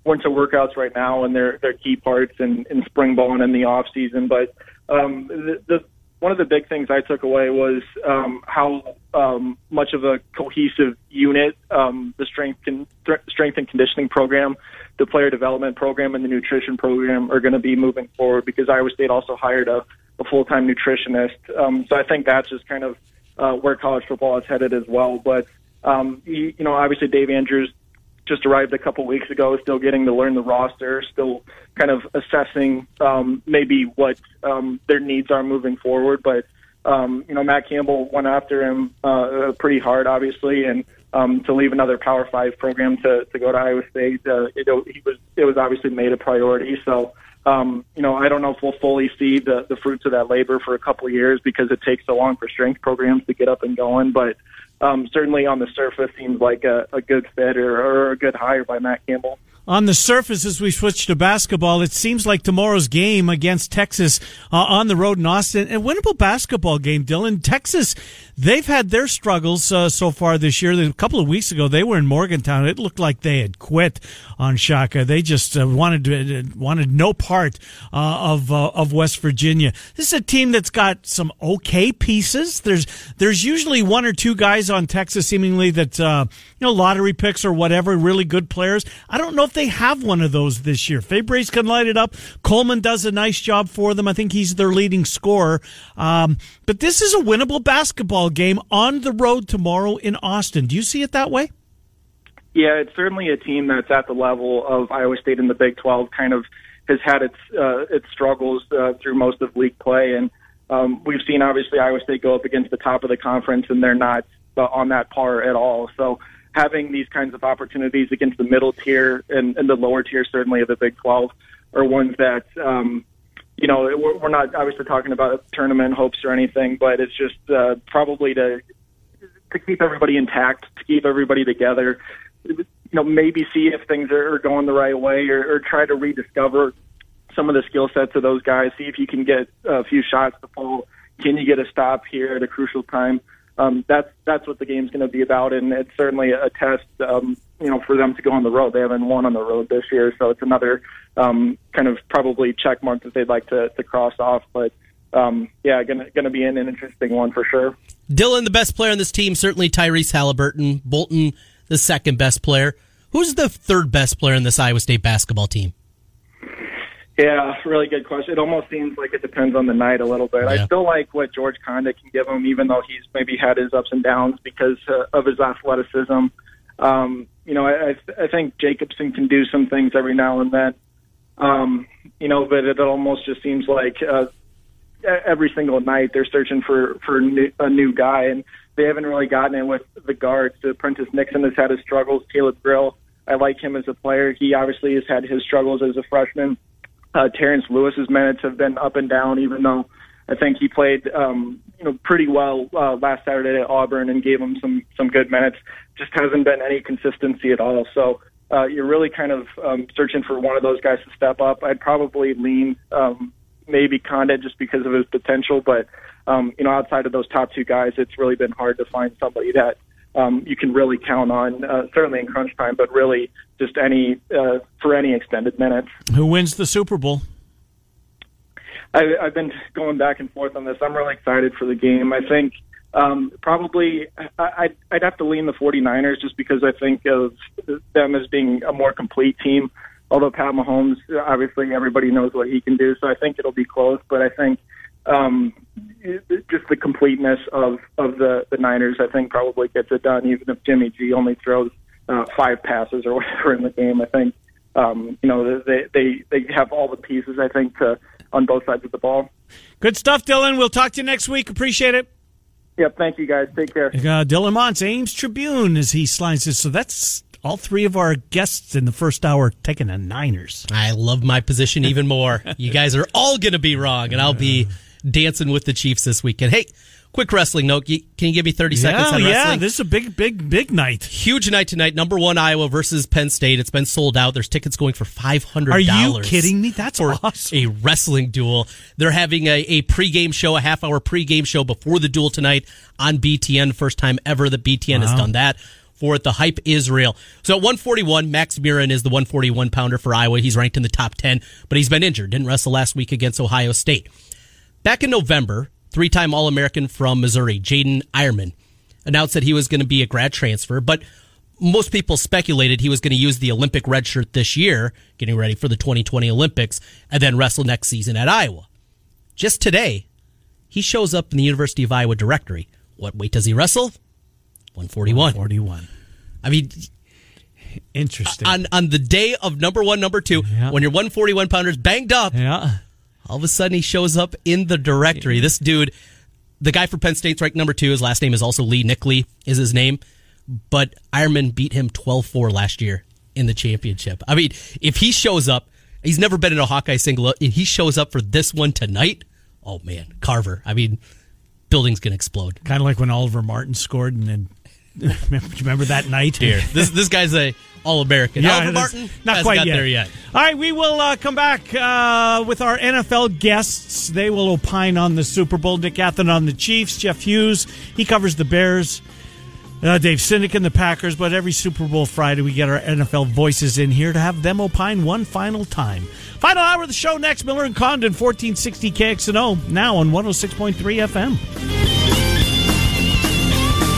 Speaker 9: winter workouts right now, and they're they're key parts in, in spring ball and in the off season. But um, the, the one of the big things I took away was um, how um, much of a cohesive unit um, the strength and th- strength and conditioning program, the player development program, and the nutrition program are going to be moving forward. Because Iowa State also hired a, a full time nutritionist, um, so I think that's just kind of uh, where college football is headed as well. But um, you, you know, obviously Dave Andrews just arrived a couple weeks ago, still getting to learn the roster, still kind of assessing um, maybe what um, their needs are moving forward. But um, you know, Matt Campbell went after him uh, pretty hard, obviously, and um, to leave another Power Five program to, to go to Iowa State, uh, it, he was it was obviously made a priority. So. Um, you know, I don't know if we'll fully see the, the fruits of that labor for a couple of years because it takes so long for strength programs to get up and going. But um, certainly on the surface seems like a, a good fit or, or a good hire by Matt Campbell.
Speaker 2: On the surface, as we switch to basketball, it seems like tomorrow's game against Texas uh, on the road in Austin, a winnable basketball game. Dylan, Texas, they've had their struggles uh, so far this year. A couple of weeks ago, they were in Morgantown. It looked like they had quit on Shaka. They just uh, wanted to, uh, wanted no part uh, of uh, of West Virginia. This is a team that's got some okay pieces. There's there's usually one or two guys on Texas, seemingly that you know lottery picks or whatever, really good players. I don't know if they have one of those this year. Febres can light it up. Coleman does a nice job for them. I think he's their leading scorer. Um, but this is a winnable basketball game on the road tomorrow in Austin. Do you see it that way?
Speaker 9: Yeah, it's certainly a team that's at the level of Iowa State in the Big 12. Kind of has had its uh, its struggles uh, through most of league play, and um, we've seen obviously Iowa State go up against the top of the conference, and they're not uh, on that par at all. So having these kinds of opportunities against the middle tier and, and the lower tier, certainly of the Big 12, are ones that um, you know we're, we're not obviously talking about tournament hopes or anything, but it's just uh, probably to to keep everybody intact, to keep everybody together. You know, maybe see if things are going the right way, or, or try to rediscover some of the skill sets of those guys. See if you can get a few shots to fall. Can you get a stop here at a crucial time? Um, that's that's what the game's going to be about, and it's certainly a test, um, you know, for them to go on the road. They haven't won on the road this year, so it's another um, kind of probably check mark that they'd like to, to cross off. But um, yeah, going to be an, an interesting one for sure.
Speaker 3: Dylan, the best player on this team, certainly Tyrese Halliburton. Bolton, the second best player. Who's the third best player in this Iowa State basketball team?
Speaker 9: Yeah, really good question. It almost seems like it depends on the night a little bit. Yeah. I still like what George Conditt can give him, even though he's maybe had his ups and downs because uh, of his athleticism. Um, you know, I, I think Jacobson can do some things every now and then. Um, you know, but it almost just seems like uh, every single night they're searching for for a new guy, and they haven't really gotten it with the guards. Prentiss Nixon has had his struggles. Caleb Grill, I like him as a player. He obviously has had his struggles as a freshman. Uh, Terrence Lewis's minutes have been up and down, even though I think he played um, you know pretty well uh, last Saturday at Auburn and gave him some some good minutes. Just hasn't been any consistency at all. So uh, you're really kind of um, searching for one of those guys to step up. I'd probably lean um, maybe Conditt just because of his potential, but um, you know outside of those top two guys, it's really been hard to find somebody that um, you can really count on, uh, certainly in crunch time, but really just any uh, for any extended minutes.
Speaker 2: Who wins the Super Bowl?
Speaker 9: I, I've been going back and forth on this. I'm really excited for the game. I think um, probably I, I'd have to lean the 49ers just because I think of them as being a more complete team. Although Pat Mahomes, obviously everybody knows what he can do, so I think it'll be close. But I think um, just the completeness of of the the Niners, I think, probably gets it done. Even if Jimmy G only throws uh, five passes or whatever in the game, I think um, you know they they they have all the pieces. I think to on both sides of the ball.
Speaker 2: Good stuff, Dylan. We'll talk to you next week. Appreciate it.
Speaker 9: Yep. Thank you, guys. Take care.
Speaker 2: Uh, Dylan Montz, Ames Tribune, as he slides this. So that's all three of our guests in the first hour taking the Niners.
Speaker 3: I love my position even more. you guys are all going to be wrong, and I'll be dancing with the Chiefs this weekend. Hey, quick wrestling note. Can you give me 30 seconds
Speaker 2: yeah,
Speaker 3: on
Speaker 2: yeah,
Speaker 3: wrestling?
Speaker 2: this is a big, big, big night.
Speaker 3: Huge night tonight. Number one, Iowa versus Penn State. It's been sold out. There's tickets going for $500.
Speaker 2: Are you kidding me? That's
Speaker 3: for
Speaker 2: awesome.
Speaker 3: a wrestling duel. They're having a, a pregame show, a half hour pregame show before the duel tonight on BTN. First time ever that BTN wow. has done that for it. The hype is real. So at 141, Max Murin is the 141 pounder for Iowa. He's ranked in the top 10, but he's been injured. Didn't wrestle last week against Ohio State. Back in November, three time All American from Missouri, Jaden Eierman, announced that he was going to be a grad transfer, but most people speculated he was going to use the Olympic red shirt this year, getting ready for the 2020 Olympics, and then wrestle next season at Iowa. Just today, he shows up in the University of Iowa directory. What weight does he wrestle? 141.
Speaker 2: 141.
Speaker 3: I mean,
Speaker 2: interesting.
Speaker 3: On on the day of number one, number two, yeah. when your 141 pounders banged up,
Speaker 2: yeah.
Speaker 3: All of a sudden he shows up in the directory. This dude, the guy for Penn State's ranked number two. His last name is also Lee Nickley, is his name. But Eierman beat him 12 4 last year in the championship. I mean, if he shows up, he's never been in a Hawkeye single. If he shows up for this one tonight, oh man, Carver. I mean, building's going to explode.
Speaker 2: Kind of like when Oliver Martin scored and then remember that night?
Speaker 3: Here, this this guy's a All American.
Speaker 2: Yeah,
Speaker 3: Oliver Martin
Speaker 2: not quite
Speaker 3: yet. there yet.
Speaker 2: All right, we will uh, come back uh, with our NFL guests. They will opine on the Super Bowl. Nick Athan on the Chiefs. Jeff Hughes he covers the Bears. Uh, Dave Cynic and the Packers, but every Super Bowl Friday we get our NFL voices in here to have them opine one final time. Final hour of the show next. Miller and Condon, 1460 KXNO, now on 106.3 FM.